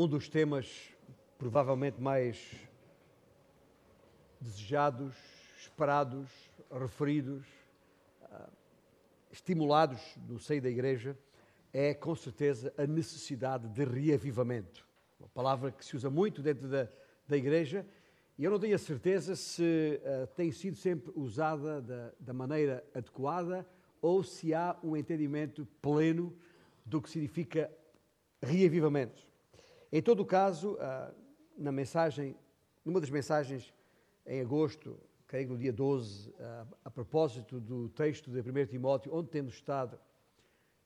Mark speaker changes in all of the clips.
Speaker 1: um dos temas provavelmente mais desejados, esperados, referidos, ah, estimulados no seio da igreja, é com certeza a necessidade de reavivamento. Uma palavra que se usa muito dentro da, da igreja e eu não tenho a certeza se uh, tem sido sempre usada da, da maneira adequada ou se há um entendimento pleno do que significa reavivamento. Em todo o caso, uh, na mensagem, numa das mensagens em agosto, creio no dia 12, a, a propósito do texto de 1 Timóteo, onde temos estado,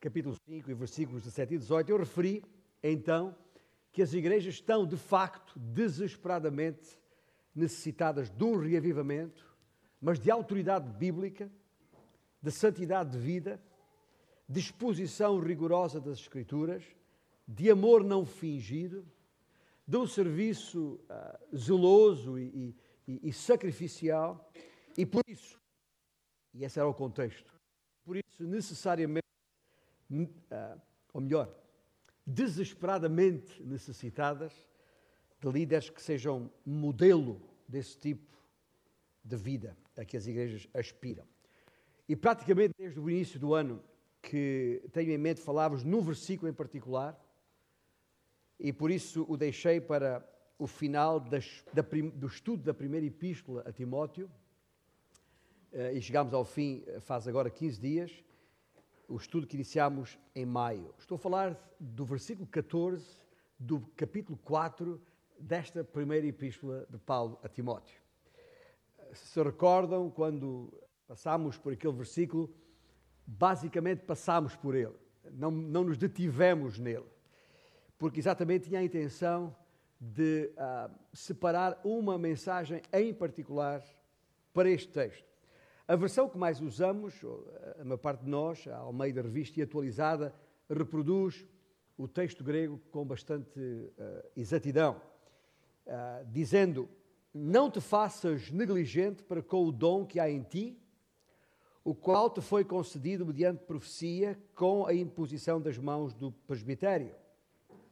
Speaker 1: capítulo 5 e versículos 17 e 18, eu referi então que as igrejas estão de facto desesperadamente necessitadas de um reavivamento, mas de autoridade bíblica, de santidade de vida, de exposição rigorosa das Escrituras, de amor não fingido, de um serviço uh, zeloso e, e, e, sacrificial, e por isso, e esse era o contexto, por isso necessariamente, uh, ou melhor, desesperadamente necessitadas de líderes que sejam modelo desse tipo de vida a que as igrejas aspiram. E praticamente desde o início do ano que tenho em mente, falávamos num versículo em particular, e por isso o deixei para o final das, da, do estudo da primeira epístola a Timóteo, eh, e chegámos ao fim eh, faz agora 15 dias, o estudo que iniciámos em maio. Estou a falar do versículo 14 do capítulo 4 desta primeira epístola de Paulo a Timóteo. Se recordam, quando passámos por aquele versículo, basicamente passámos por ele, não, não nos detivemos nele porque exatamente tinha a intenção de uh, separar uma mensagem em particular para este texto. A versão que mais usamos, a maior parte de nós, a Almeida Revista e atualizada, reproduz o texto grego com bastante uh, exatidão, uh, dizendo: Não te faças negligente para com o dom que há em ti, o qual te foi concedido mediante profecia com a imposição das mãos do presbitério.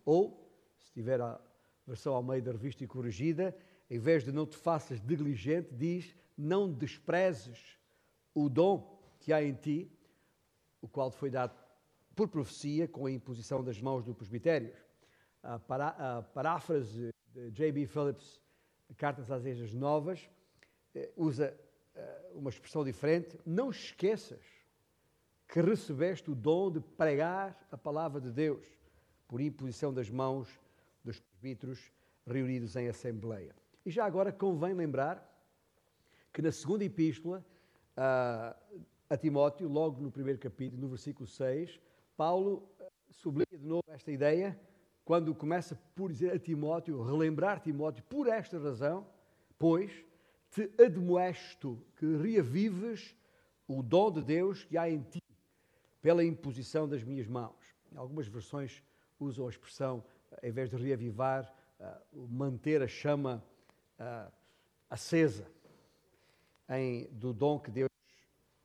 Speaker 1: Ou, se tiver a versão ao meio da revista e corrigida, em vez de não te faças negligente, diz: não desprezes o dom que há em ti, o qual te foi dado por profecia com a imposição das mãos do presbitério. A, a paráfrase de J.B. Phillips, Cartas às Igrejas Novas, eh, usa eh, uma expressão diferente. Não esqueças que recebeste o dom de pregar a palavra de Deus por imposição das mãos dos presbíteros reunidos em assembleia. E já agora convém lembrar que na segunda epístola a, a Timóteo, logo no primeiro capítulo, no versículo 6, Paulo eh, sublinha de novo esta ideia quando começa por dizer a Timóteo, relembrar Timóteo, por esta razão, pois te admoesto que reavives o dom de Deus que há em ti, pela imposição das minhas mãos. Em algumas versões usam a expressão, em vez de reavivar, uh, manter a chama uh, acesa em, do dom que Deus,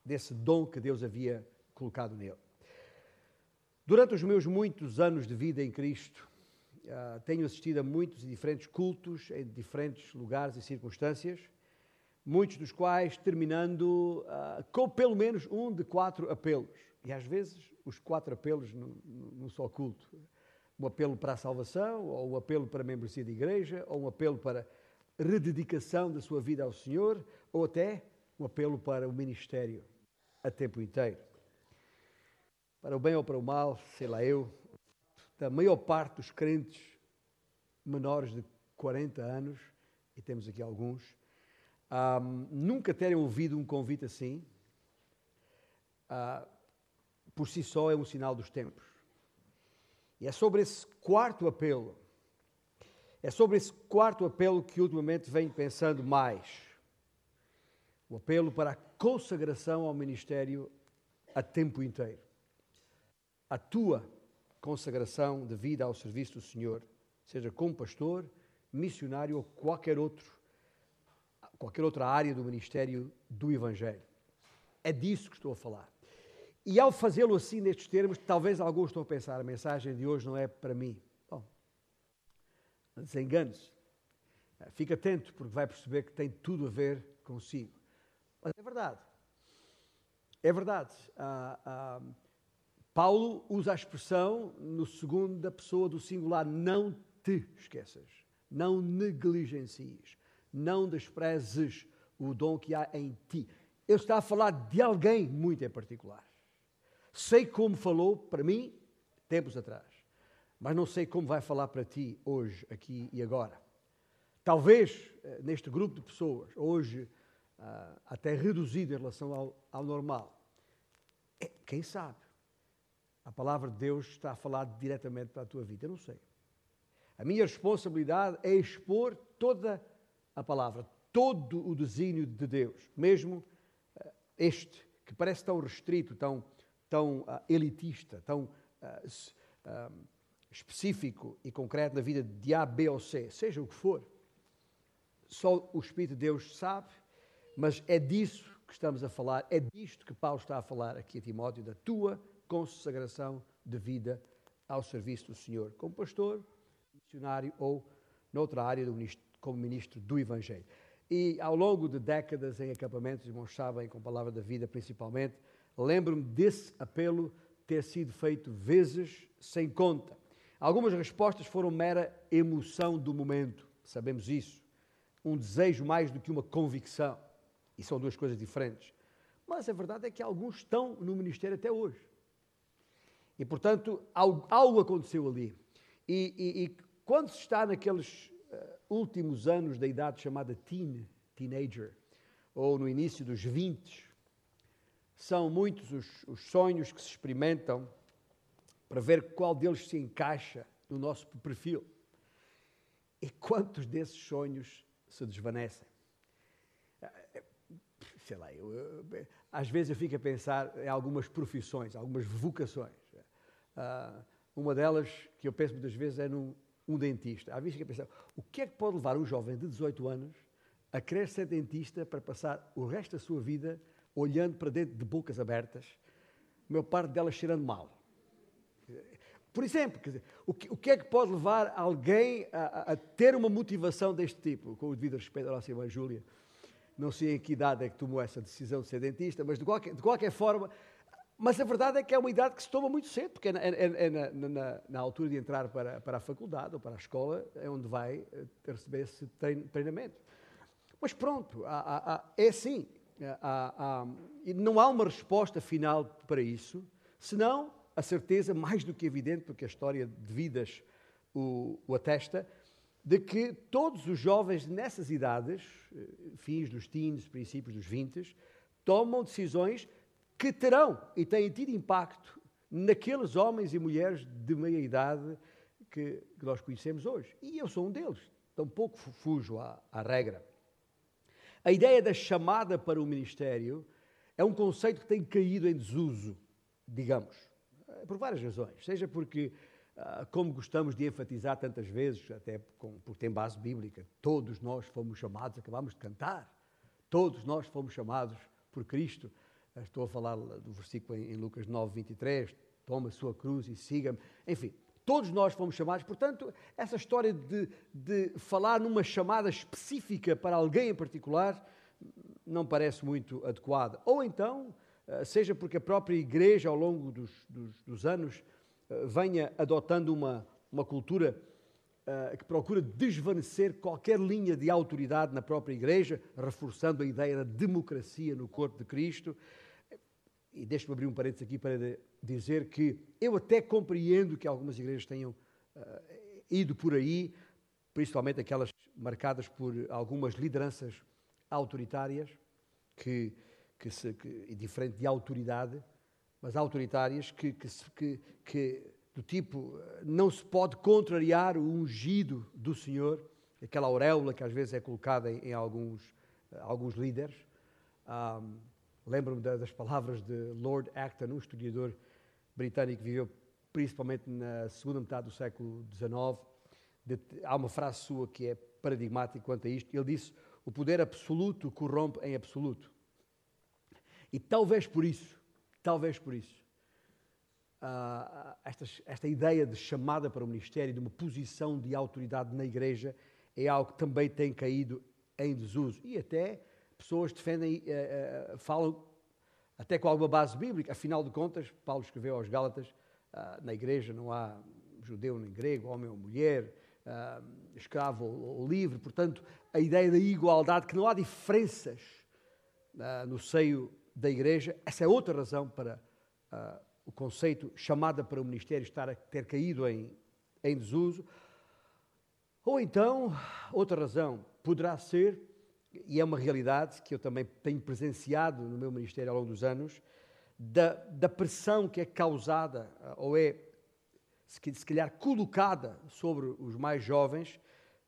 Speaker 1: desse dom que Deus havia colocado nele. Durante os meus muitos anos de vida em Cristo, tenho assistido a muitos e diferentes cultos em diferentes lugares e circunstâncias, muitos dos quais terminando com pelo menos um de quatro apelos. E às vezes os quatro apelos num só culto um apelo para a salvação, ou um apelo para a membresia de igreja, ou um apelo para rededicação da sua vida ao Senhor, ou até um apelo para o ministério a tempo inteiro. Para o bem ou para o mal, sei lá eu, da maior parte dos crentes menores de 40 anos, e temos aqui alguns, um, nunca terem ouvido um convite assim, uh, por si só é um sinal dos tempos. E é sobre esse quarto apelo, é sobre esse quarto apelo que ultimamente venho pensando mais. O apelo para a consagração ao ministério a tempo inteiro. A tua consagração de vida ao serviço do Senhor, seja como pastor, missionário ou qualquer outro, qualquer outra área do ministério do Evangelho. É disso que estou a falar. E ao fazê-lo assim, nestes termos, talvez alguns estão a pensar: a mensagem de hoje não é para mim. Bom, Desengane-se. Fique atento, porque vai perceber que tem tudo a ver consigo. Mas é verdade. É verdade. Ah, ah, Paulo usa a expressão no segundo da pessoa do singular: não te esqueças, não negligencies, não desprezes o dom que há em ti. Ele está a falar de alguém muito em particular. Sei como falou para mim tempos atrás, mas não sei como vai falar para ti hoje, aqui e agora. Talvez eh, neste grupo de pessoas, hoje ah, até reduzido em relação ao, ao normal, é, quem sabe? A palavra de Deus está a falar diretamente para a tua vida. Eu não sei. A minha responsabilidade é expor toda a palavra, todo o desígnio de Deus, mesmo uh, este, que parece tão restrito, tão, tão uh, elitista, tão uh, específico e concreto na vida de A, B ou C, seja o que for. Só o Espírito de Deus sabe, mas é disso que estamos a falar, é disto que Paulo está a falar aqui a Timóteo, da tua consagração de vida ao serviço do Senhor, como pastor, missionário ou noutra área ministro, como ministro do Evangelho. E ao longo de décadas em acampamentos, irmãos sabem, com a palavra da vida principalmente, lembro-me desse apelo ter sido feito vezes sem conta. Algumas respostas foram mera emoção do momento, sabemos isso. Um desejo mais do que uma convicção. E são duas coisas diferentes. Mas a verdade é que alguns estão no ministério até hoje. E, portanto, algo, algo aconteceu ali. E, e, e, quando se está naqueles uh, últimos anos da idade chamada teen, teenager, ou no início dos 20, são muitos os, os sonhos que se experimentam para ver qual deles se encaixa no nosso perfil. E quantos desses sonhos se desvanecem? sei lá, eu, eu, às vezes eu fico a pensar em algumas profissões, algumas vocações. Uh, uma delas, que eu penso muitas vezes, é num um dentista. Às vezes fico a pensar, o que é que pode levar um jovem de 18 anos a querer ser dentista para passar o resto da sua vida olhando para dentro de bocas abertas, meu parte delas cheirando mal? Por exemplo, dizer, o, que, o que é que pode levar alguém a, a, ter uma motivação deste tipo? Com o devido respeito à nossa irmã Júlia, não sei em que idade é que tomou essa decisão de ser dentista, mas de qualquer, de qualquer forma, mas a verdade é que é uma idade que se toma muito cedo, porque é, é, é, é na, na, na, altura de entrar para, para a faculdade ou para a escola, é onde vai eh, receber esse treinamento. Mas pronto, há, há, é assim. Há, não há uma resposta final para isso, senão a certeza, mais do que evidente, porque a história de vidas o, o atesta, de que todos os jovens nessas idades, eh, fins dos teens, princípios dos 20, tomam decisões que terão e têm tido impacto naqueles homens e mulheres de meia idade que, que nós conhecemos hoje. E eu sou um deles, tampouco fujo à, à regra. A ideia da chamada para o ministério é um conceito que tem caído em desuso, digamos, eh, por várias razões. Seja porque ah, como gostamos de enfatizar tantas vezes, até porque tem base bíblica, todos nós fomos chamados, acabamos de cantar, todos nós fomos chamados por Cristo. Estou a falar do versículo em Lucas 9, 23, toma a sua cruz e siga-me. Enfim, todos nós fomos chamados, portanto, essa história de, de falar numa chamada específica para alguém em particular não parece muito adequada. Ou então, ah, seja porque a própria igreja, ao longo dos, dos, dos anos, eh, venha adotando uma, uma cultura uh, que procura desvanecer qualquer linha de autoridade na própria Igreja, reforçando a ideia da democracia no corpo de Cristo. E deixe-me abrir um parênteses aqui para dizer que eu até compreendo que algumas igrejas tenham uh, ido por aí, principalmente aquelas marcadas por algumas lideranças autoritárias, que, que, se, que diferente de autoridade, mas autoritárias, que, que, que, que, do tipo não se pode contrariar o ungido do Senhor, aquela auréola que às vezes é colocada em, em alguns, alguns líderes. Um, Lembro-me das palavras de Lord Acton, um historiador britânico que viveu principalmente na segunda metade do século XIX. De, há uma frase sua que é paradigmática quanto a isto. Ele disse: O poder absoluto corrompe em absoluto. E talvez por isso Talvez por isso. uh, esta, esta ideia de chamada para o ministério, de uma posição de autoridade na igreja, é algo que também tem caído em desuso. E até pessoas defendem, uh, uh, falam até com alguma base bíblica. Afinal de contas, Paulo escreveu aos Gálatas, na igreja não há judeu nem grego, homem ou mulher, escravo ou, livre. Portanto, a ideia da igualdade, que não há diferenças no seio da igreja, essa é outra razão para o conceito chamada para o ministério estar a ter caído em, em desuso. Ou então, outra razão poderá ser, e é uma realidade que eu também tenho presenciado no meu ministério ao longo dos anos, da, da pressão que é causada, ou é, se calhar, colocada sobre os mais jovens,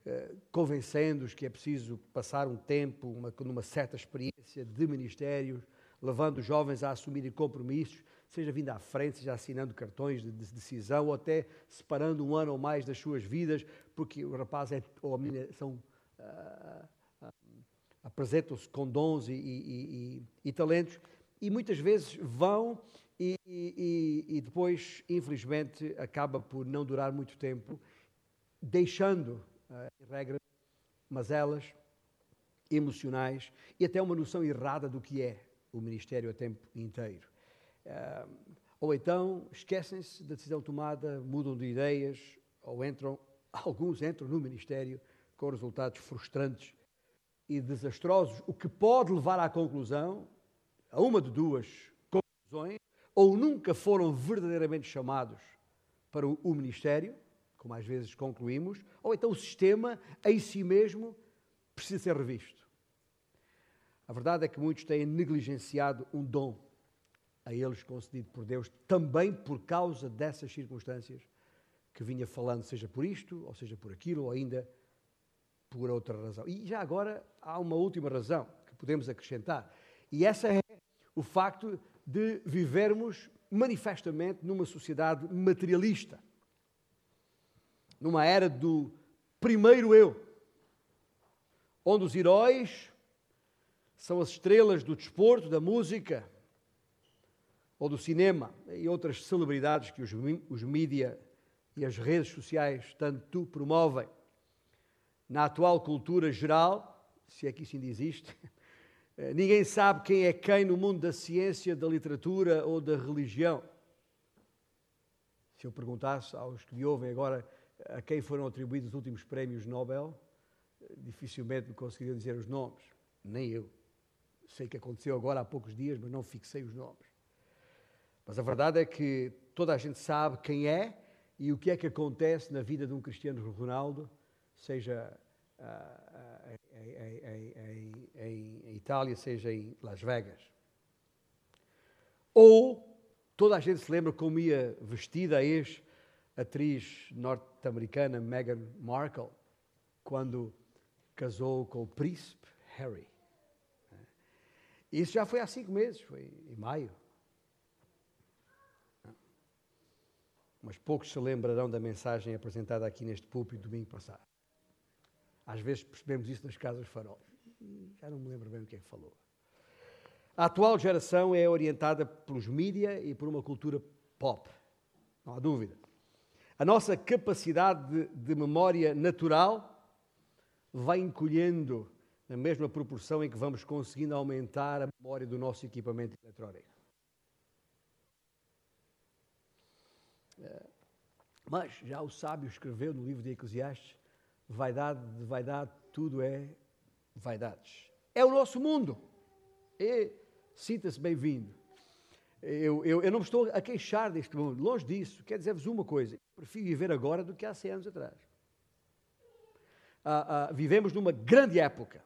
Speaker 1: eh, convencendo-os que é preciso passar um tempo, uma, numa certa experiência de ministérios, levando os jovens a assumirem compromissos seja vindo à frente, seja assinando cartões de decisão, ou até separando um ano ou mais das suas vidas, porque o rapaz é, ou a menina são, uh, apresentam-se com dons e, e, e, e, talentos, e muitas vezes vão e, depois, infelizmente, acaba por não durar muito tempo, deixando, uh, em regra, mazelas emocionais e até uma noção errada do que é o ministério a tempo inteiro. Uh, ou então esquecem-se da decisão tomada, mudam de ideias, ou entram, alguns entram no ministério com resultados frustrantes e desastrosos, o que pode levar à conclusão, a uma de duas conclusões, ou nunca foram verdadeiramente chamados para o, ministério, como às vezes concluímos, ou então o sistema em si mesmo precisa ser revisto. A verdade é que muitos têm negligenciado um dom a eles concedido por Deus, também por causa dessas circunstâncias que vinha falando, seja por isto, ou seja por aquilo, ou ainda por outra razão. E já agora há uma última razão que podemos acrescentar, e essa é o facto de vivermos manifestamente numa sociedade materialista, numa era do primeiro eu, onde os heróis são as estrelas do desporto, da música, ou do cinema e outras celebridades que os, os e as redes sociais tanto promovem. Na atual cultura geral, se é que isso ainda existe, eh, ninguém sabe quem é quem no mundo da ciência, da literatura ou da religião. Se eu perguntasse aos que me ouvem agora a quem foram atribuídos os últimos prémios Nobel, eh, dificilmente me conseguiriam dizer os nomes, nem eu. Sei que aconteceu agora há poucos dias, mas não fixei os nomes. Mas a verdade é que toda a gente sabe quem é e o que é que acontece na vida de um Cristiano Ronaldo, seja em, em, em Itália, seja em Las Vegas. Ou toda a gente se lembra como ia vestida a ex-atriz norte-americana Meghan Markle quando casou com o príncipe Harry. Isso já foi há cinco meses, foi em maio. mas poucos se lembrarão da mensagem apresentada aqui neste púlpito domingo passado. Às vezes percebemos isso nas casas farol. Já não me lembro bem o que é que falou. A atual geração é orientada pelos mídia e por uma cultura pop, não há dúvida. A nossa capacidade de, memória natural vai encolhendo na mesma proporção em que vamos conseguindo aumentar a memória do nosso equipamento eletrónico. É, mas já o sábio escreveu no livro de Eclesiastes: vaidade de vaidade, tudo é vaidades. É o nosso mundo. E sinta-se bem-vindo. Eu, eu, eu, não me estou a queixar deste mundo, longe disso. Quer dizer-vos uma coisa: prefiro viver agora do que há 100 anos atrás. Ah, ah, vivemos numa grande época.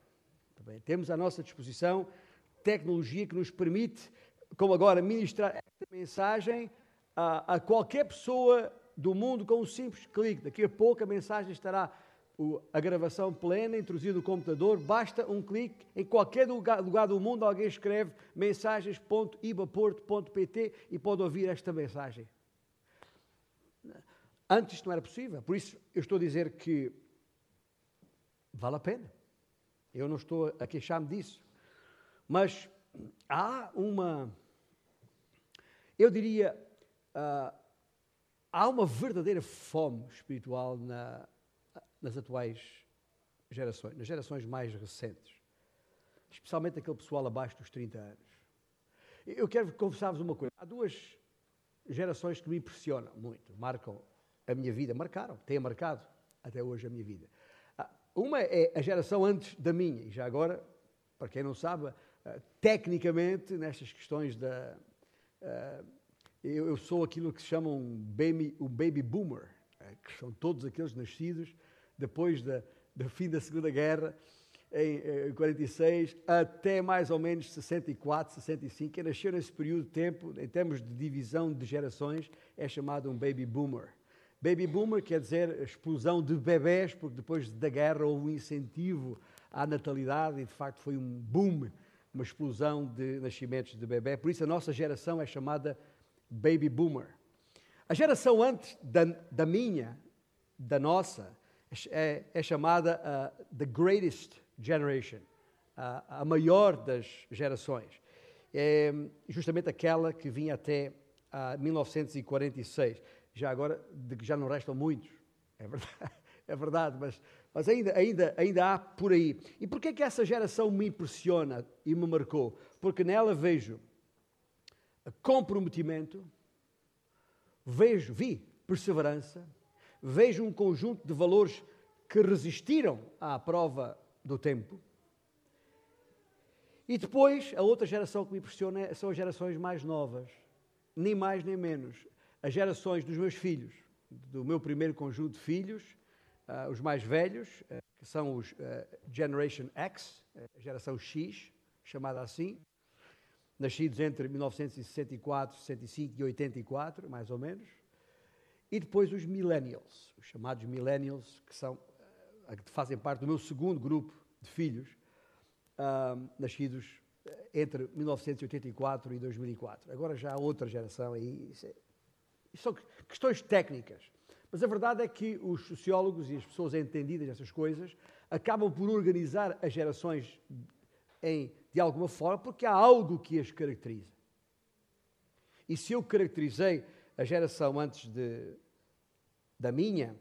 Speaker 1: Também temos à nossa disposição tecnologia que nos permite, como agora, ministrar esta mensagem a, a qualquer pessoa do mundo com um simples clique. Daqui a pouco a mensagem estará a gravação plena, introduzida no computador, basta um clique, em qualquer lugar, lugar, do mundo alguém escreve mensagens.ibaporto.pt e pode ouvir esta mensagem. Antes isto não era possível, por isso eu estou a dizer que vale a pena. Eu não estou a queixar-me disso. Mas há uma, eu diria, uh, há uma verdadeira fome espiritual na, nas atuais gerações, nas gerações mais recentes, especialmente aquele pessoal abaixo dos 30 anos. Eu quero confessar-vos uma coisa. Há duas gerações que me impressionam muito, marcam a minha vida, marcaram, têm marcado até hoje a minha vida. Ah, uma é a geração antes da minha, e já agora, para quem não sabe, ah, tecnicamente, nestas questões da. Ah, eu, sou aquilo que se chama um baby, um baby boomer, que são todos aqueles nascidos depois da, do fim da Segunda Guerra em 46 até mais ou menos 64, 65. Quem nasceu nesse período de tempo, em termos de divisão de gerações, é chamado um baby boomer. Baby boomer quer dizer explosão de bebés, porque depois da guerra houve um incentivo à natalidade e de facto foi um boom, uma explosão de nascimentos de bebê. Por isso a nossa geração é chamada baby boomer. A geração antes da, da minha, da nossa, é, é chamada uh, the greatest generation, a, a maior das gerações. É justamente aquela que vinha até a 1946. Já agora, de que já não restam muitos, é verdade, é verdade mas, mas ainda, ainda, ainda há por aí. E porquê que essa geração me impressiona e me marcou? Porque nela vejo comprometimento, vejo, vi perseverança, vejo um conjunto de valores que resistiram à prova do tempo. E depois, a outra geração que me impressiona são as gerações mais novas, nem mais nem menos. As gerações dos meus filhos, do meu primeiro conjunto de filhos, uh, os mais velhos, uh, que são os uh, Generation X, a geração X, chamada assim, nascidos entre 1964, 65 e 84, mais ou menos. E depois os Millennials, os chamados Millennials, que são que fazem parte do meu segundo grupo de filhos, uh, nascidos eh, entre 1984 e 2004. Agora já há outra geração aí. Isso, é, isso são questões técnicas. Mas a verdade é que os sociólogos e as pessoas entendidas dessas coisas acabam por organizar as gerações em, de alguma forma porque há algo que as caracteriza. E se eu caracterizei a geração antes de, da minha,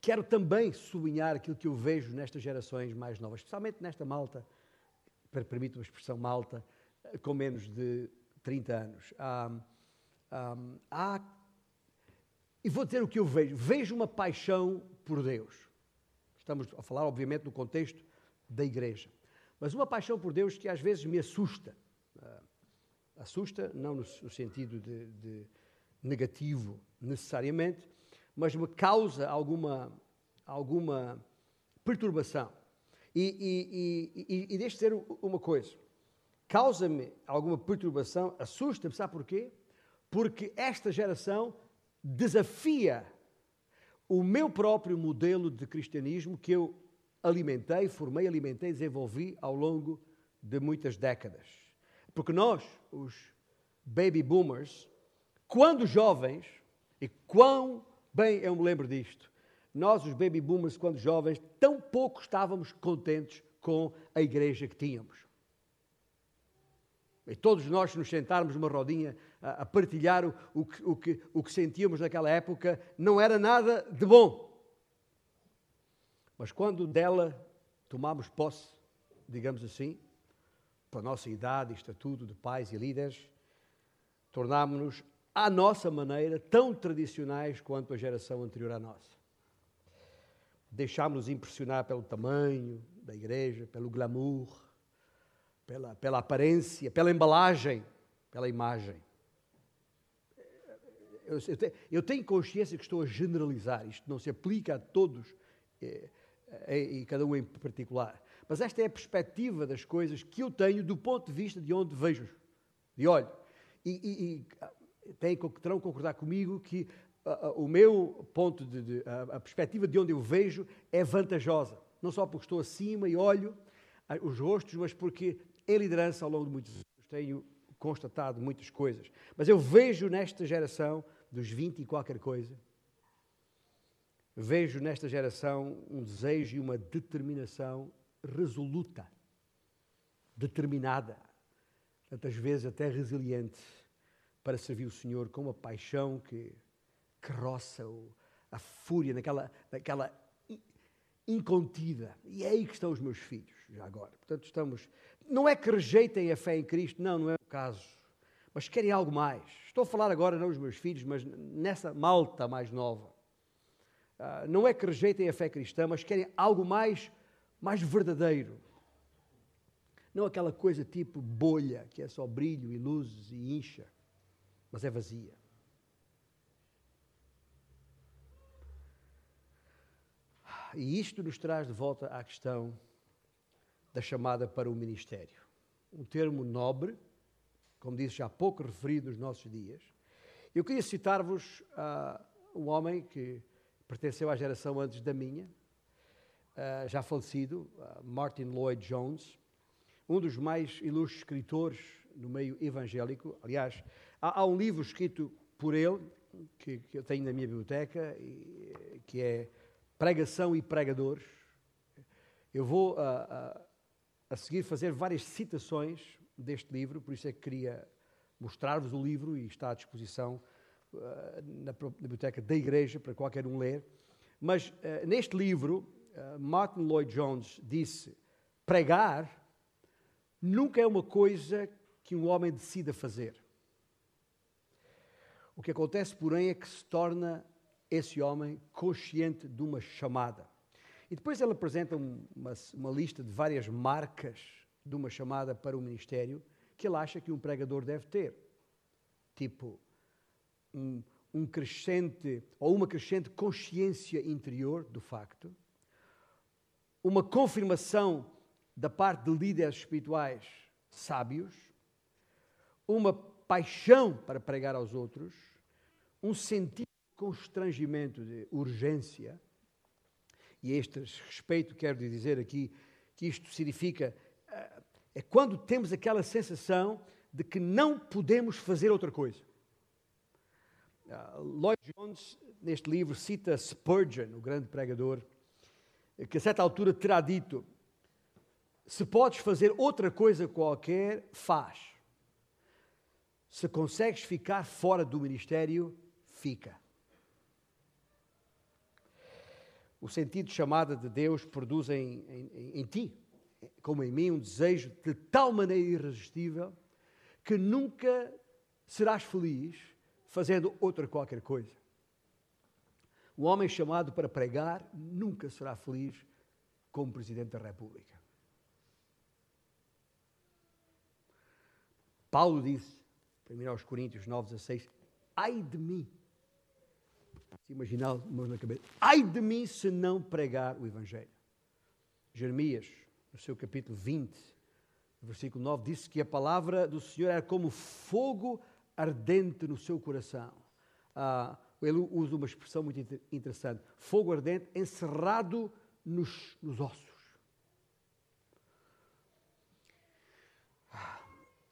Speaker 1: quero também sublinhar aquilo que eu vejo nestas gerações mais novas, especialmente nesta malta, permite uma expressão malta, com menos de 30 anos. Há, e vou dizer o que eu vejo. Vejo uma paixão por Deus. Estamos a falar, obviamente, no contexto da igreja. Mas uma paixão por Deus que às vezes me assusta. Uh, assusta, não no, no sentido de, de negativo necessariamente, mas me causa alguma, alguma perturbação. E, e, e, e deixe ser uma coisa: causa-me alguma perturbação, assusta-me, sabe porquê? Porque esta geração desafia o meu próprio modelo de cristianismo que eu alimentei, formei, alimentei, desenvolvi ao longo de muitas décadas. Porque nós, os baby boomers, quando jovens, e quão Bem, eu me lembro disto. Nós, os baby boomers, quando jovens, tão pouco estávamos contentes com a igreja que tínhamos. E todos nós, nos sentarmos numa rodinha a, a partilhar o, o, que, o, que, o que sentíamos naquela época, não era nada de bom. Mas quando dela tomámos posse, digamos assim, para a nossa idade estatuto de pais e líderes, tornámos-nos à nossa maneira, tão tradicionais quanto a geração anterior à nossa. Deixámos-nos impressionar pelo tamanho da igreja, pelo glamour, pela, pela aparência, pela embalagem, pela imagem. Eu, eu, tenho, consciência que estou a generalizar, isto não se aplica a todos e, e cada um em particular. Mas esta é a perspectiva das coisas que eu tenho do ponto de vista de onde vejo, de olho. E, e, têm, terão que concordar comigo que uh, uh, o meu ponto de, de a, a perspectiva de onde eu vejo é vantajosa. Não só porque estou acima e olho os rostos, mas porque em liderança ao longo de muitos anos tenho constatado muitas coisas. Mas eu vejo nesta geração dos 20 e qualquer coisa, vejo nesta geração um desejo e uma determinação resoluta, determinada, tantas vezes até resiliente para servir o Senhor com uma paixão que, que roça a fúria, naquela, naquela incontida. E é aí que estão os meus filhos, já agora. Portanto, estamos. Não é que rejeitem a fé em Cristo, não, não é o caso. Mas querem algo mais. Estou a falar agora não os meus filhos, mas nessa malta mais nova. Uh, não é que rejeitem a fé cristã, mas querem algo mais, mais verdadeiro. Não aquela coisa tipo bolha, que é só brilho e luzes e incha, mas é vazia. E isto nos traz de volta à questão da chamada para o ministério. Um termo nobre, como disse já há pouco referido nos nossos dias. Eu queria citar-vos uh, um homem que pertenceu à geração antes da minha, uh, já falecido, uh, Martin Lloyd Jones, um dos mais ilustres escritores no meio evangélico. Aliás, há, há um livro escrito por ele, que, que, eu tenho na minha biblioteca, e, que é Pregação e Pregadores. Eu vou a, a seguir fazer várias citações deste livro, por isso é que queria mostrar-vos o livro e está à disposição na, na, biblioteca da igreja para qualquer um ler. Mas uh, neste livro, uh, Martin Lloyd Jones disse: pregar nunca é uma coisa que um homem decida fazer. O que acontece, porém, é que se torna esse homem consciente de uma chamada. E depois ele apresenta uma, uma lista de várias marcas de uma chamada para o ministério que ele acha que um pregador deve ter. Tipo, um, um crescente ou uma crescente consciência interior do facto, uma confirmação da parte de líderes espirituais sábios, uma paixão para pregar aos outros, um sentido de constrangimento, de urgência, e a este respeito quero dizer aqui que isto significa eh, é quando temos aquela sensação de que não podemos fazer outra coisa. Uh, Lloyd Jones, neste livro, cita Spurgeon, o grande pregador, que a certa altura terá dito: se podes fazer outra coisa qualquer, faz. Se consegues ficar fora do ministério, fica. o sentido de chamada de Deus produz em, em, em, ti, como em mim, um desejo de tal maneira irresistível que nunca serás feliz fazendo outra qualquer coisa. O homem chamado para pregar nunca será feliz como Presidente da República. Paulo disse, 1 Coríntios 9, 16, ai de mim se imaginar mãos na cabeça. Ai de mim se não pregar o Evangelho. Jeremias, no seu capítulo 20, versículo 9, disse que a palavra do Senhor era como fogo ardente no seu coração. Ah, ele usa uma expressão muito interessante: fogo ardente encerrado nos, nos ossos.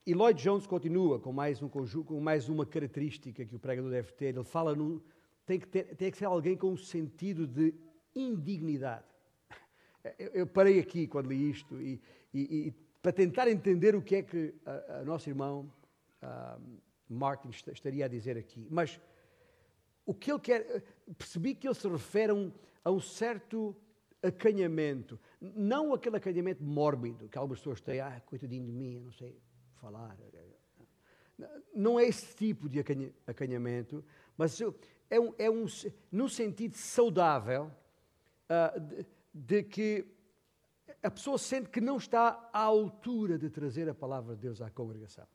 Speaker 1: E Lloyd Jones continua com mais, um conjunto, com mais uma característica que o pregador deve ter. Ele fala no, tem que, ter, tem que ser alguém com um sentido de indignidade. Eu, eu parei aqui quando li isto e, e, e, para tentar entender o que é que a, a nosso irmão Martin estaria a dizer aqui. Mas o que ele quer, percebi que ele se refere a um, a um certo acanhamento, não aquele acanhamento mórbido que algumas pessoas têm, ah, coitadinho de mim, não sei falar. Não é esse tipo de acanhamento, mas é um, é um no sentido saudável uh, de, de, que a pessoa sente que não está à altura de trazer a palavra de Deus à congregação.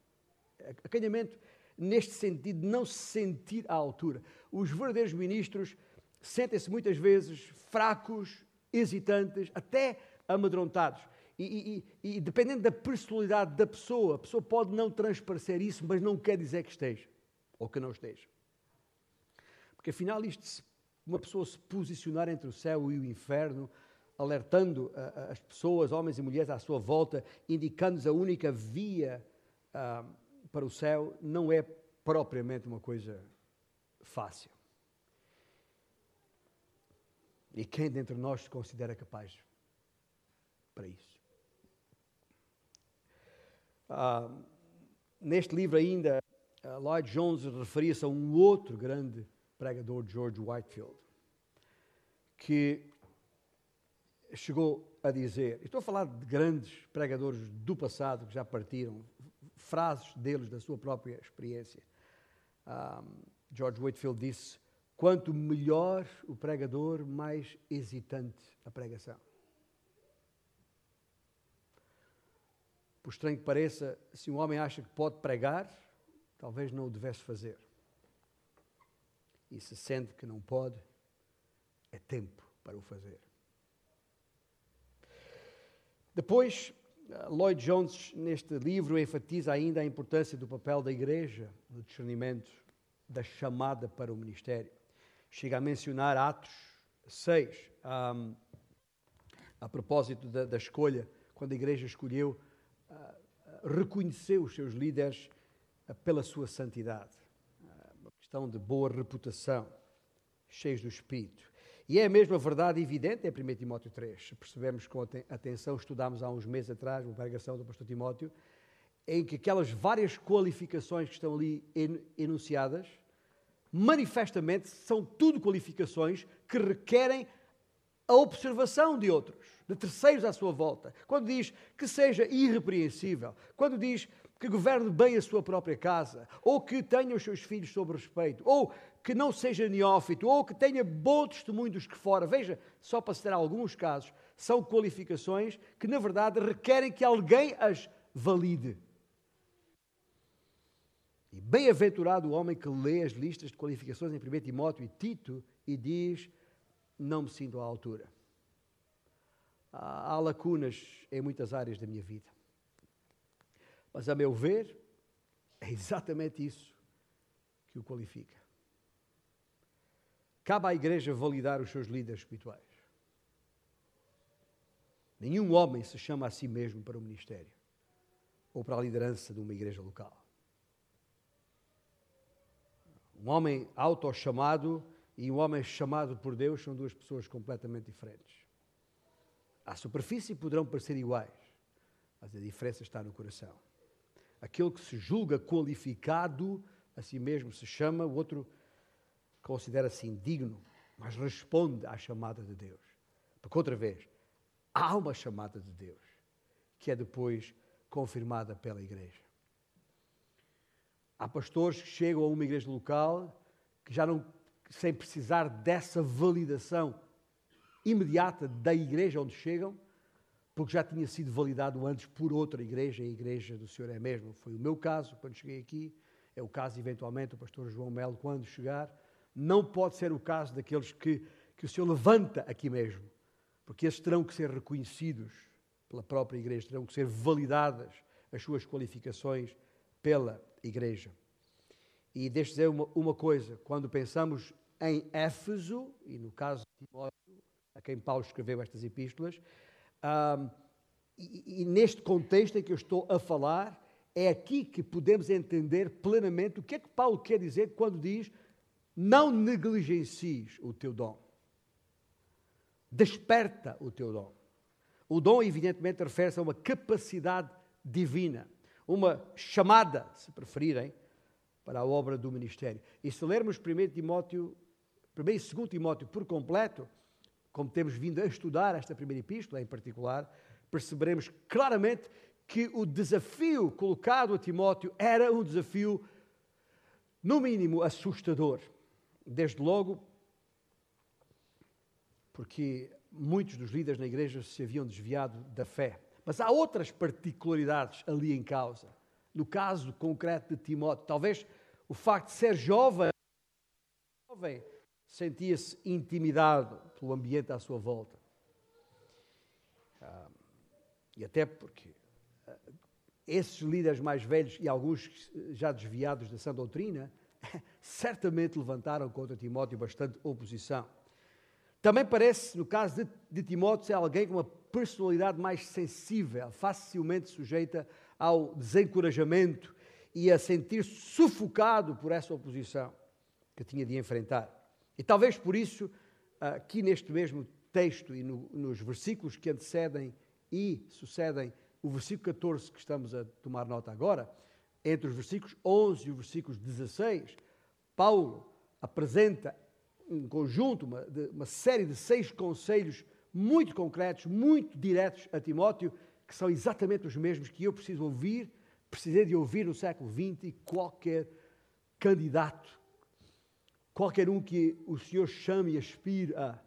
Speaker 1: Acanhamento neste sentido de não se sentir à altura. Os verdadeiros ministros sentem-se muitas vezes fracos, hesitantes, até amedrontados. E, e, e, dependendo da personalidade da pessoa, a pessoa pode não transparecer isso, mas não quer dizer que esteja ou que não esteja. Porque afinal, isto, uma pessoa se posicionar entre o céu e o inferno, alertando uh, as pessoas, homens e mulheres à sua volta, indicando-nos a única via uh, para o céu, não é propriamente uma coisa fácil. E quem dentre nós se considera capaz para isso? Uh, neste livro ainda, Lloyd Jones referia-se a um outro grande pregador, George Whitefield, que chegou a dizer, estou a falar de grandes pregadores do passado que já partiram, frases deles da sua própria experiência. Um, George Whitefield disse: Quanto melhor o pregador, mais hesitante a pregação. Por estranho que pareça, se um homem acha que pode pregar, talvez não o devesse fazer. E se sente que não pode, é tempo para o fazer. Depois, Lloyd Jones, neste livro, enfatiza ainda a importância do papel da igreja no discernimento da chamada para o ministério. Chega a mencionar Atos 6, um, a propósito da, da, escolha, quando a igreja escolheu, uh, reconheceu os seus líderes uh, pela sua santidade. Uh, uma questão de boa reputação, cheios do Espírito. E é a mesma verdade evidente em 1 Timóteo 3. Percebemos com atenção, estudámos há uns meses atrás uma pregação do pastor Timóteo, em que aquelas várias qualificações que estão ali enunciadas, manifestamente são tudo qualificações que requerem a observação de outros, de terceiros à sua volta. Quando diz que seja irrepreensível, quando diz que governe bem a sua própria casa, ou que tenha os seus filhos sob respeito, ou que não seja neófito, ou que tenha bom testemunho dos que fora. Veja, só para citar alguns casos, são qualificações que, na verdade, requerem que alguém as valide. E bem-aventurado o homem que lê as listas de qualificações em 1 Timóteo e Tito e diz: Não me sinto à altura. Há lacunas em muitas áreas da minha vida. Mas, a meu ver, é exatamente isso que o qualifica. Cabe à igreja validar os seus líderes espirituais. Nenhum homem se chama a si mesmo para o ministério ou para a liderança de uma igreja local. Um homem auto-chamado e um homem chamado por Deus são duas pessoas completamente diferentes. À superfície poderão parecer iguais, mas a diferença está no coração aquele que se julga qualificado a si mesmo se chama, o outro considera-se indigno, mas responde à chamada de Deus. Porque, outra vez, há uma chamada de Deus que é depois confirmada pela igreja. Há pastores que chegam a uma igreja local que já não, sem precisar dessa validação imediata da igreja onde chegam, porque já tinha sido validado antes por outra igreja, a igreja do Senhor é mesmo. Foi o meu caso quando cheguei aqui, é o caso eventualmente do pastor João Melo quando chegar. Não pode ser o caso daqueles que, que o Senhor levanta aqui mesmo, porque esses terão que ser reconhecidos pela própria igreja, terão que ser validadas as suas qualificações pela igreja. E deixe dizer uma, uma coisa: quando pensamos em Éfeso, e no caso de Timóteo, a quem Paulo escreveu estas epístolas, um, e, e neste contexto em que eu estou a falar, é aqui que podemos entender plenamente o que é que Paulo quer dizer quando diz: não negligencies o teu dom. Desperta o teu dom. O dom, evidentemente, refere-se a uma capacidade divina, uma chamada, se preferirem, para a obra do ministério. E se lermos 1 Timóteo, 1 e 2 Timóteo por completo, como temos vindo a estudar esta primeira epístola em particular, perceberemos claramente que o desafio colocado a Timóteo era um desafio, no mínimo, assustador. Desde logo, porque muitos dos líderes na igreja se haviam desviado da fé. Mas há outras particularidades ali em causa. No caso concreto de Timóteo, talvez o facto de ser jovem, jovem sentia-se intimidado pelo ambiente à sua volta. Ah, e até porque ah, esses líderes mais velhos e alguns já desviados da sã doutrina, certamente levantaram contra Timóteo bastante oposição. Também parece, no caso de, de Timóteo, ser alguém com uma personalidade mais sensível, facilmente sujeita ao desencorajamento e a sentir-se sufocado por essa oposição que tinha de enfrentar. E talvez por isso, aqui neste mesmo texto e no, nos versículos que antecedem e sucedem o versículo 14 que estamos a tomar nota agora, Entre os versículos 11 e os versículos 16, Paulo apresenta um conjunto, uma, de, uma série de seis conselhos muito concretos, muito diretos a Timóteo, que são exatamente os mesmos que eu preciso ouvir, precisei de ouvir no século XX e qualquer candidato, qualquer um que o Senhor chame e aspire a,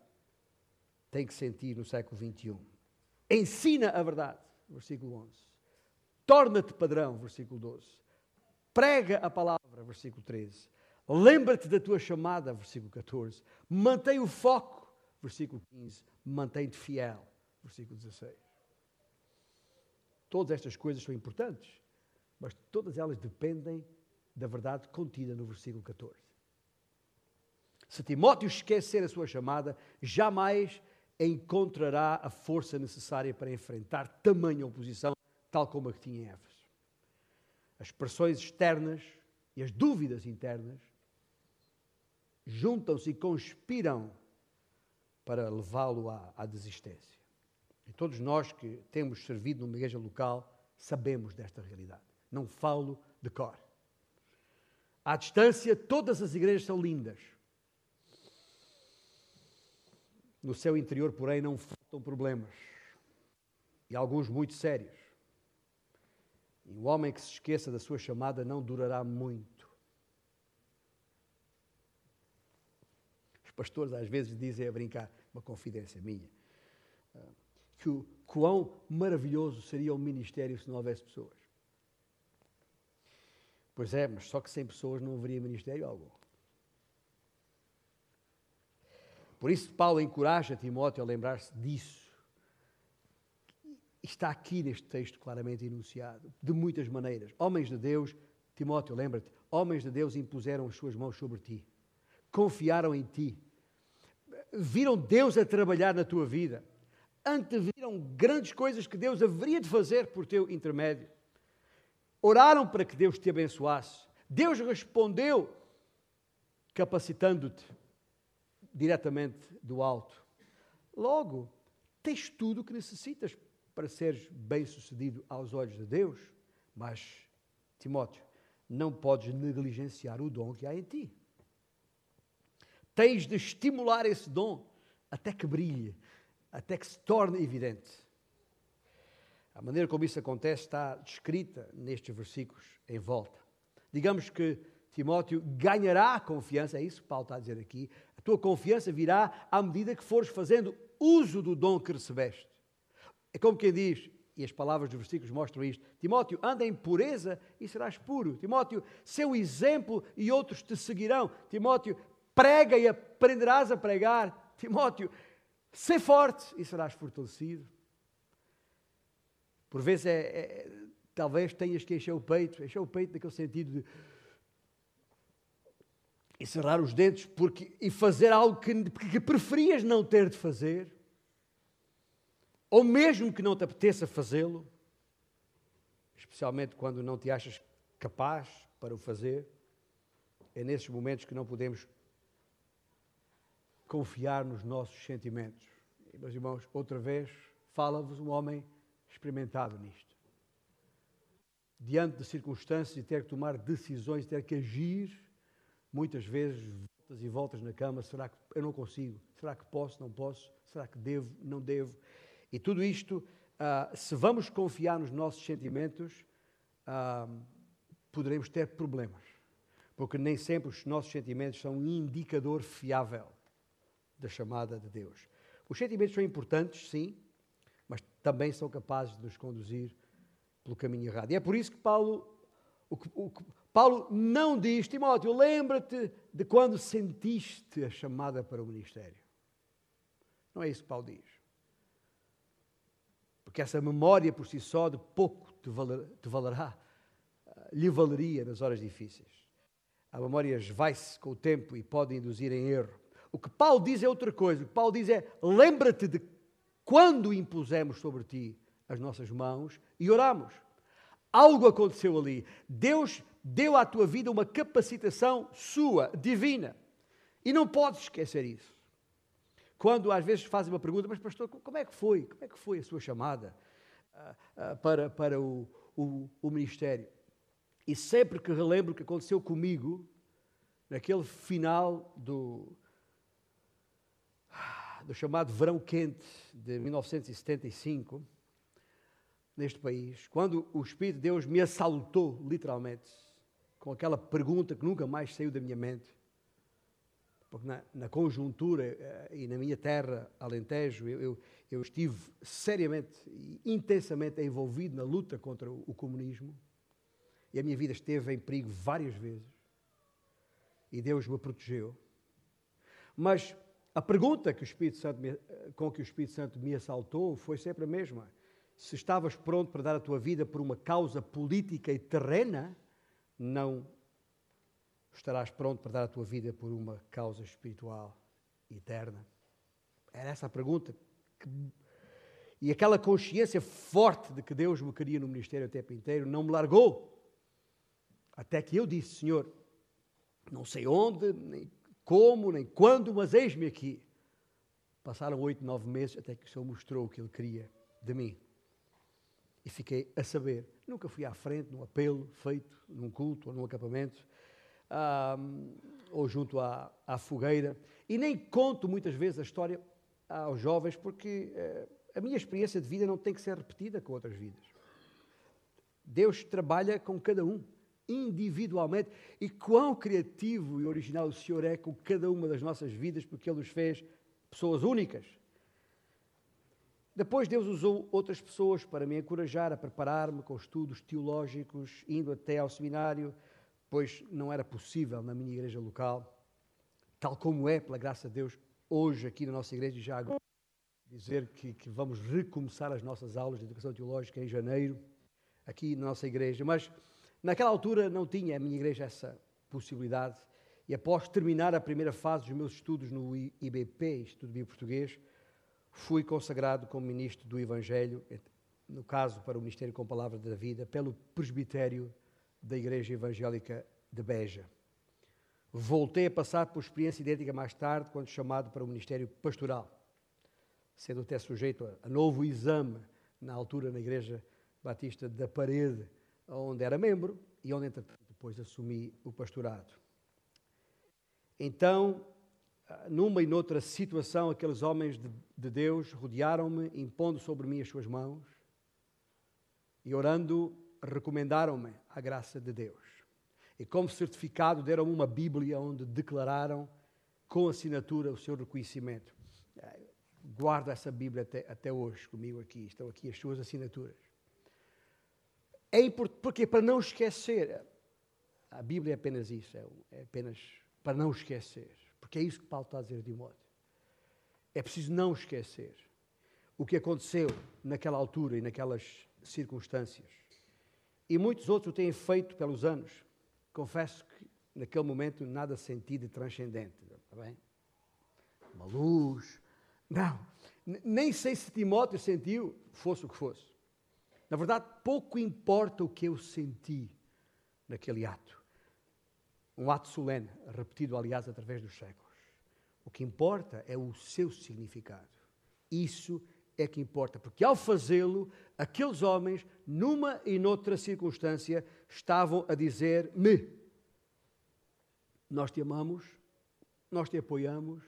Speaker 1: tem que sentir no século XXI. Ensina a verdade, versículo 11. Torna-te padrão, versículo 12. Prega a palavra, versículo 13. Lembra-te da tua chamada, versículo 14. Mantém o foco, versículo 15. Mantém-te fiel, versículo 16. Todas estas coisas são importantes, mas todas elas dependem da verdade contida no versículo 14. Se Timóteo esquecer a sua chamada, jamais encontrará a força necessária para enfrentar tamanha oposição, tal como a que tinha em Éfeso. As pressões externas e as dúvidas internas juntam-se e conspiram para levá-lo à, à, desistência. E todos nós que temos servido numa igreja local sabemos desta realidade. Não falo de cor. À distância, todas as igrejas são lindas. No seu interior, porém, não faltam problemas. E alguns muito sérios. E o homem que se esqueça da sua chamada não durará muito. pastores às vezes dizem a brincar, uma confidência minha, ah, que o quão maravilhoso seria o ministério se não houvesse pessoas. Pois é, mas só que sem pessoas não haveria ministério algum. Por isso, Paulo encoraja Timóteo a lembrar-se disso. Está aqui neste texto claramente enunciado, de muitas maneiras. Homens de Deus, Timóteo, lembra-te, homens de Deus impuseram as suas mãos sobre ti, confiaram em ti, viram Deus a trabalhar na tua vida, anteviram grandes coisas que Deus haveria de fazer por teu intermédio, oraram para que Deus te abençoasse. Deus respondeu, capacitando-te diretamente do alto. Logo, tens tudo o que necessitas para seres bem-sucedido aos olhos de Deus, mas, Timóteo, não podes negligenciar o dom que há em ti. Tens de estimular esse dom até que brilhe, até que se torne evidente. A maneira como isso acontece está descrita nestes versículos em volta. Digamos que Timóteo ganhará confiança, é isso que Paulo está a dizer aqui. A tua confiança virá à medida que fores fazendo uso do dom que recebeste. É como quem diz, e as palavras dos versículos mostram isto: Timóteo, anda em pureza e serás puro. Timóteo, seu exemplo e outros te seguirão. Timóteo, prega e aprenderás a pregar. Timóteo, sê forte e serás fortalecido. Por vezes é, é, talvez tenhas que encher o peito, encher o peito naquele sentido de encerrar os dentes porque, e fazer algo que, que preferias não ter de fazer, ou mesmo que não te apeteça fazê-lo, especialmente quando não te achas capaz para o fazer, é nesses momentos que não podemos confiar nos nossos sentimentos. E, meus irmãos, outra vez, fala-vos um homem experimentado nisto. Diante de circunstâncias e ter que tomar decisões, ter que agir, muitas vezes voltas e voltas na cama, será que eu não consigo? Será que posso? Não posso? Será que devo? Não devo? E tudo isto, uh, se vamos confiar nos nossos sentimentos, uh, poderemos ter problemas, porque nem sempre os nossos sentimentos são um indicador fiável da chamada de Deus. Os sentimentos são importantes, sim, mas também são capazes de nos conduzir pelo caminho errado. E é por isso que Paulo, o que, o que, Paulo não diz, Timóteo, lembra-te de quando sentiste a chamada para o ministério. Não é isso que Paulo diz. Porque essa memória por si só de pouco te, valer, te valerá, eh, lhe valeria nas horas difíceis. A memória vai-se com o tempo e pode induzir em erro. O que Paulo diz é outra coisa. O que Paulo diz é: lembra-te de quando impusemos sobre ti as nossas mãos e oramos. Algo aconteceu ali. Deus deu à tua vida uma capacitação sua, divina. E não podes esquecer isso. Quando às vezes fazem uma pergunta, mas pastor, como é que foi? Como é que foi a sua chamada uh, uh, para, para o, o, o ministério? E sempre que relembro o que aconteceu comigo, naquele final do, do chamado verão quente de 1975, neste país, quando o Espírito de Deus me assaltou, literalmente, com aquela pergunta que nunca mais saiu da minha mente, porque na, na conjuntura eh, e na minha terra, Alentejo, eu, eu, eu, estive seriamente e intensamente envolvido na luta contra o, o comunismo, e a minha vida esteve em perigo várias vezes, e Deus me protegeu. Mas a pergunta que me, com que o Espírito Santo me assaltou foi sempre a mesma. Se estavas pronto para dar a tua vida por uma causa política e terrena, não estarás pronto para dar a tua vida por uma causa espiritual eterna. Era essa a pergunta. E aquela consciência forte de que Deus me queria no ministério o tempo inteiro não me largou. Até que eu disse, Senhor, não sei onde, nem como, nem quando, mas eis-me aqui. Passaram oito, nove meses até que o Senhor mostrou o que Ele queria de mim. E fiquei a saber. Nunca fui à frente num apelo feito num culto ou num acampamento, ou junto à, à, fogueira. E nem conto muitas vezes a história aos jovens, porque uh, a minha experiência de vida não tem que ser repetida com outras vidas. Deus trabalha com cada um individualmente. E quão criativo e original o Senhor é com cada uma das nossas vidas, porque Ele nos fez pessoas únicas. Depois Deus usou outras pessoas para me encorajar a preparar-me com estudos teológicos, indo até ao seminário, pois não era possível na minha igreja local, tal como é, pela graça de Deus, hoje aqui na nossa igreja, já agora, dizer que, que vamos recomeçar as nossas aulas de educação teológica em janeiro, aqui na nossa igreja. Mas Naquela altura não tinha a minha igreja essa possibilidade e após terminar a primeira fase dos meus estudos no IBP, Instituto Bíblico Português, fui consagrado como ministro do Evangelho, no caso para o Ministério com Palavra da Vida, pelo presbitério da Igreja Evangélica de Beja. Voltei a passar por experiência idêntica mais tarde, quando chamado para o Ministério Pastoral, sendo até sujeito a novo exame, na altura na Igreja Batista da Parede, onde era membro e onde, entretanto, depois assumi o pastorado. Então, numa e noutra situação, aqueles homens de, de Deus rodearam-me, impondo sobre mim as suas mãos e orando, recomendaram-me a graça de Deus. E como certificado, deram-me uma Bíblia onde declararam com assinatura o seu reconhecimento. Guardo essa Bíblia até, até hoje comigo aqui, estão aqui as suas assinaturas. É importante, porque para não esquecer, a Bíblia é apenas isso, é, é apenas para não esquecer, porque é isso que Paulo está a dizer a Timóteo. É preciso não esquecer o que aconteceu naquela altura e naquelas circunstâncias. E muitos outros o têm feito pelos anos. Confesso que naquele momento nada senti de transcendente. Está bem? Uma luz. Não. Nem sei se Timóteo sentiu, fosse o que fosse. Na verdade, pouco importa o que eu senti naquele ato. Um ato solene, repetido, aliás, através dos séculos. O que importa é o seu significado. Isso é que importa, porque ao fazê-lo, aqueles homens, numa e noutra circunstância, estavam a dizer-me: Nós te amamos, nós te apoiamos,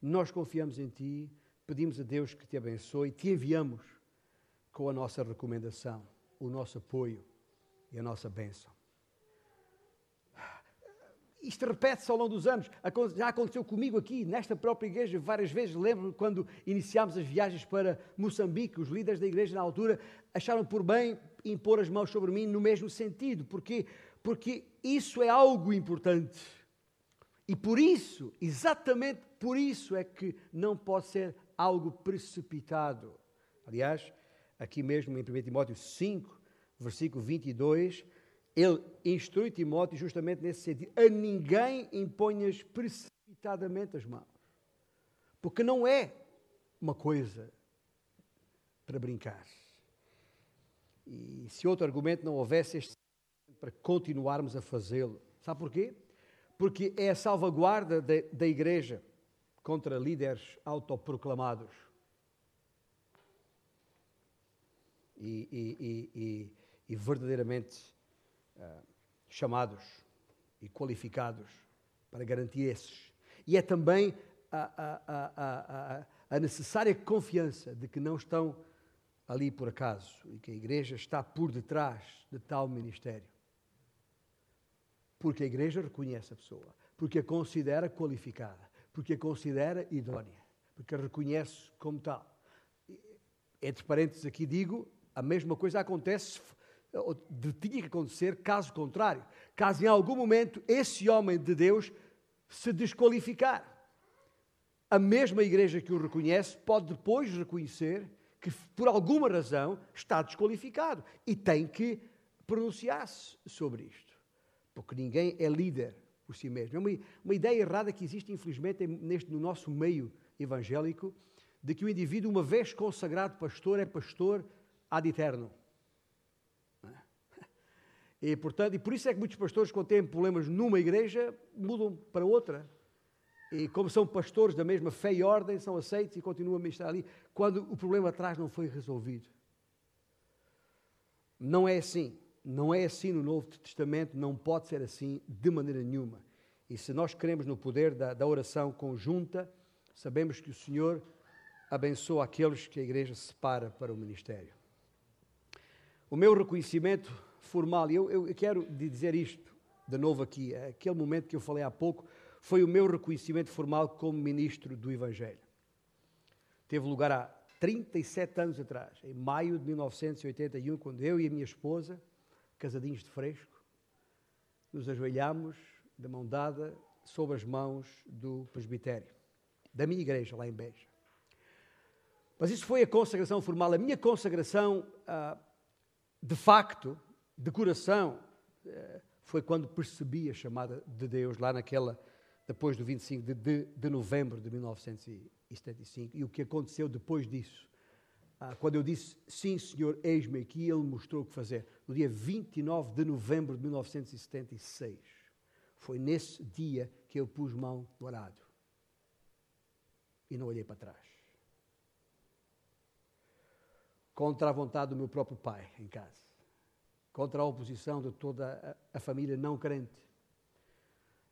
Speaker 1: nós confiamos em ti, pedimos a Deus que te abençoe, te enviamos com a nossa recomendação, o nosso apoio e a nossa bênção. Isto repete-se ao longo dos anos. Já aconteceu comigo aqui, nesta própria igreja, várias vezes. Lembro-me quando iniciámos as viagens para Moçambique, os líderes da igreja na altura acharam por bem impor as mãos sobre mim no mesmo sentido. Porquê? Porque isso é algo importante. E por isso, exatamente por isso, é que não pode ser algo precipitado. Aliás, aqui mesmo em 1 Timóteo 5, versículo 22, ele instrui Timóteo justamente nesse sentido: a ninguém imponhas precipitadamente as mãos, porque não é uma coisa para brincar. E se outro argumento não houvesse este para continuarmos a fazê-lo, sabe porquê? Porque é a salvaguarda da, da igreja contra líderes autoproclamados e, e, e, e verdadeiramente uh, chamados e qualificados para garantir esses. E é também a, a, a, a, necessária confiança de que não estão ali por acaso e que a igreja está por detrás de tal ministério. Porque a igreja reconhece a pessoa, porque a considera qualificada, porque a considera idónea, porque a reconhece como tal. Entre parênteses aqui digo, a mesma coisa acontece, tinha que acontecer caso contrário. Caso em algum momento esse homem de Deus se desqualificar. A mesma igreja que o reconhece pode depois reconhecer que, por alguma razão, está desqualificado e tem que pronunciar-se sobre isto. Porque ninguém é líder por si mesmo. É uma, uma ideia errada que existe, infelizmente, neste, no nosso meio evangélico, de que o indivíduo, uma vez consagrado pastor, é pastor ad eterno. E, portanto, e por isso é que muitos pastores, quando têm problemas numa igreja, mudam para outra. E como são pastores da mesma fé e ordem, são aceitos e continuam a ministrar ali, quando o problema atrás não foi resolvido. Não é assim. Não é assim no Novo Testamento, não pode ser assim de maneira nenhuma. E se nós queremos no poder da, da oração conjunta, sabemos que o Senhor abençoa aqueles que a igreja separa para o ministério. O meu reconhecimento formal, eu, eu quero dizer isto de novo aqui, aquele momento que eu falei há pouco, foi o meu reconhecimento formal como ministro do Evangelho. Teve lugar há 37 anos atrás, em maio de 1981, quando eu e a minha esposa, casadinhos de fresco, nos ajoelhamos, de mão dada, sob as mãos do presbitério, da minha igreja lá em Beja. Mas isso foi a consagração formal. A minha consagração, ah, de facto, de coração, eh, foi quando percebi a chamada de Deus, lá naquela, depois do 25 de, de, de novembro de 1975. E o que aconteceu depois disso? Ah, quando eu disse, sim, Senhor, eis-me aqui, Ele mostrou o que fazer. No dia 29 de novembro de 1976. Foi nesse dia que eu pus mão no arado. E não olhei para trás. Contra a vontade do meu próprio pai em casa contra a oposição de toda a, família não crente.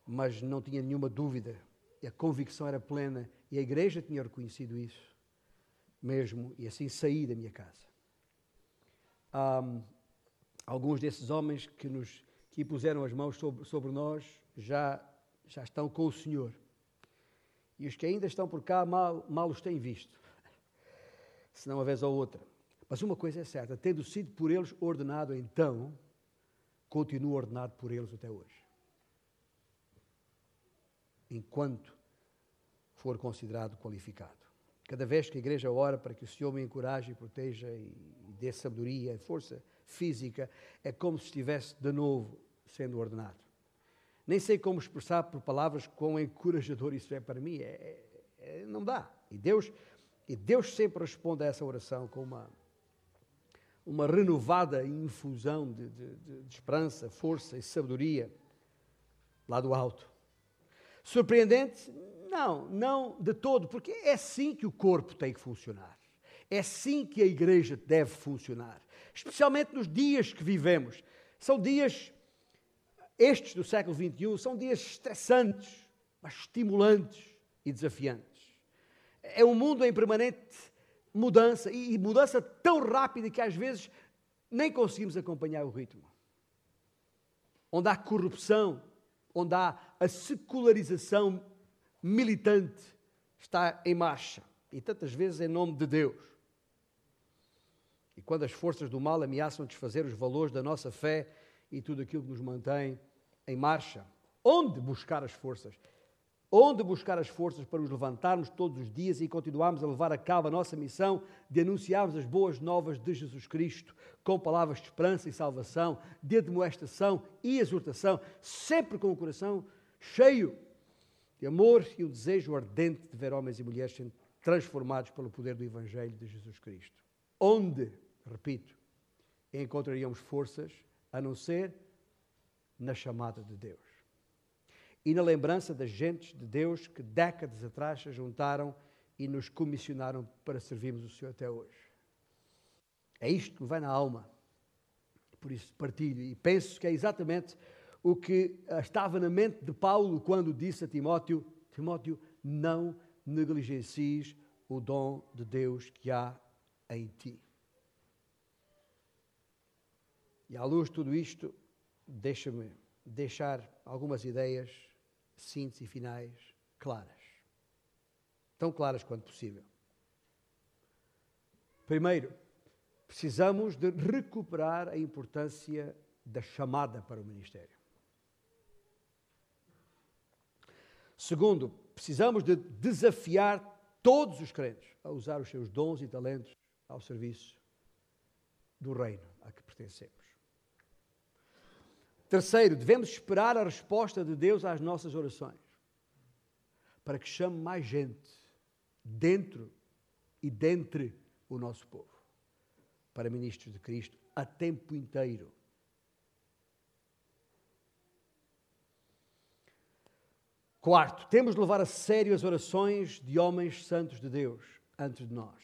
Speaker 1: Mas não tinha nenhuma dúvida, a convicção era plena, e a igreja tinha reconhecido isso mesmo, e assim saí da minha casa. Um, alguns desses homens que nos que puseram as mãos sobre, sobre nós já, já estão com o Senhor. E os que ainda estão por cá mal, mal os têm visto, se não uma vez ou outra. Mas uma coisa é certa: tendo sido por eles ordenado, então, continua ordenado por eles até hoje. Enquanto for considerado qualificado. Cada vez que a igreja ora para que o Senhor me encoraje e proteja e dê sabedoria, força física, é como se estivesse de novo sendo ordenado. Nem sei como expressar por palavras quão encorajador isso é para mim. É, é, é não dá. E Deus, e Deus sempre responde a essa oração com uma uma renovada infusão de, de, de, esperança, força e sabedoria lá do alto. Surpreendente? Não, não de todo, porque é assim que o corpo tem que funcionar. É assim que a igreja deve funcionar. Especialmente nos dias que vivemos. São dias, estes do século XXI, são dias estressantes, mas estimulantes e desafiantes. É um mundo em permanente mudança, e mudança tão rápida que às vezes nem conseguimos acompanhar o ritmo. Onde há corrupção, onde há a secularização militante, está em marcha. E tantas vezes em nome de Deus. E quando as forças do mal ameaçam desfazer os valores da nossa fé e tudo aquilo que nos mantém em marcha, onde buscar as forças? Onde buscar as forças para nos levantarmos todos os dias e continuarmos a levar a cabo a nossa missão de anunciarmos as boas novas de Jesus Cristo com palavras de esperança e salvação, de admoestação e exortação, sempre com o coração cheio de amor e o desejo ardente de ver homens e mulheres sendo transformados pelo poder do Evangelho de Jesus Cristo. Onde, repito, encontraríamos forças a não ser na chamada de Deus e na lembrança das gentes de Deus que décadas atrás se juntaram e nos comissionaram para servirmos o Senhor até hoje. É isto que me vai na alma. Por isso partilho e penso que é exatamente o que estava na mente de Paulo quando disse a Timóteo: Timóteo, não negligencies o dom de Deus que há em ti. E à luz de tudo isto, deixa-me deixar algumas ideias, simples e finais, claras. Tão claras quanto possível. Primeiro, precisamos de recuperar a importância da chamada para o ministério. Segundo, precisamos de desafiar todos os crentes a usar os seus dons e talentos ao serviço do reino a que pertencemos. Terceiro, devemos esperar a resposta de Deus às nossas orações, para que chame mais gente dentro e dentre o nosso povo, para ministros de Cristo a tempo inteiro. Quarto, temos de levar a sério as orações de homens santos de Deus antes de nós.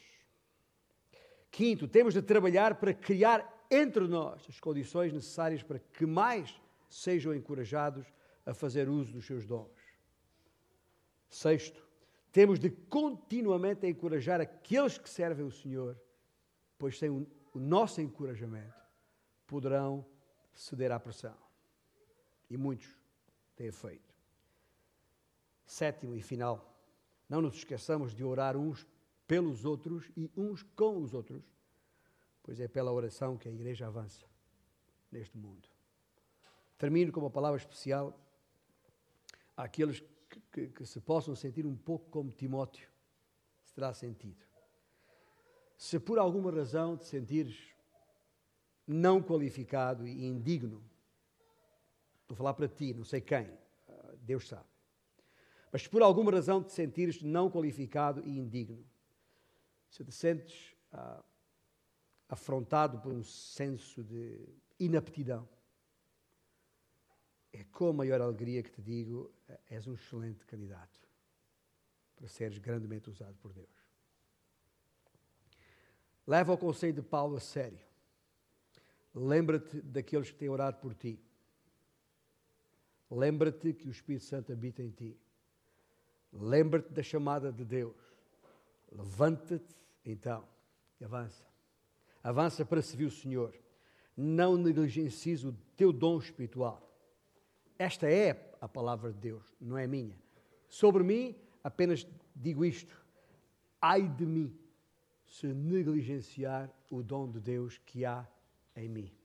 Speaker 1: Quinto, temos de trabalhar para criar entre nós as condições necessárias para que mais sejam encorajados a fazer uso dos seus dons. Sexto, temos de continuamente encorajar aqueles que servem o Senhor, pois sem o nosso encorajamento poderão ceder à pressão. E muitos têm feito. Sétimo e final, não nos esqueçamos de orar uns pelos outros e uns com os outros, pois é pela oração que a igreja avança neste mundo. Termino com uma palavra especial àqueles que, que, que se possam sentir um pouco como Timóteo se terá sentido. Se por alguma razão te sentires não qualificado e indigno, estou a falar para ti, não sei quem, ah, Deus sabe. Mas se por alguma razão te sentires não qualificado e indigno, se te sentes ah, afrontado por um senso de inaptidão, é com a maior alegria que te digo, és um excelente candidato para seres grandemente usado por Deus. Leva o conselho de Paulo a sério. Lembra-te daqueles que têm orado por ti. Lembra-te que o Espírito Santo habita em ti. Lembra-te da chamada de Deus. Levanta-te então e avança. Avança para servir o Senhor. Não negligencies o teu dom espiritual. Esta é a palavra de Deus, não é minha. Sobre mim, apenas digo isto: ai de mim se negligenciar o dom de Deus que há em mim.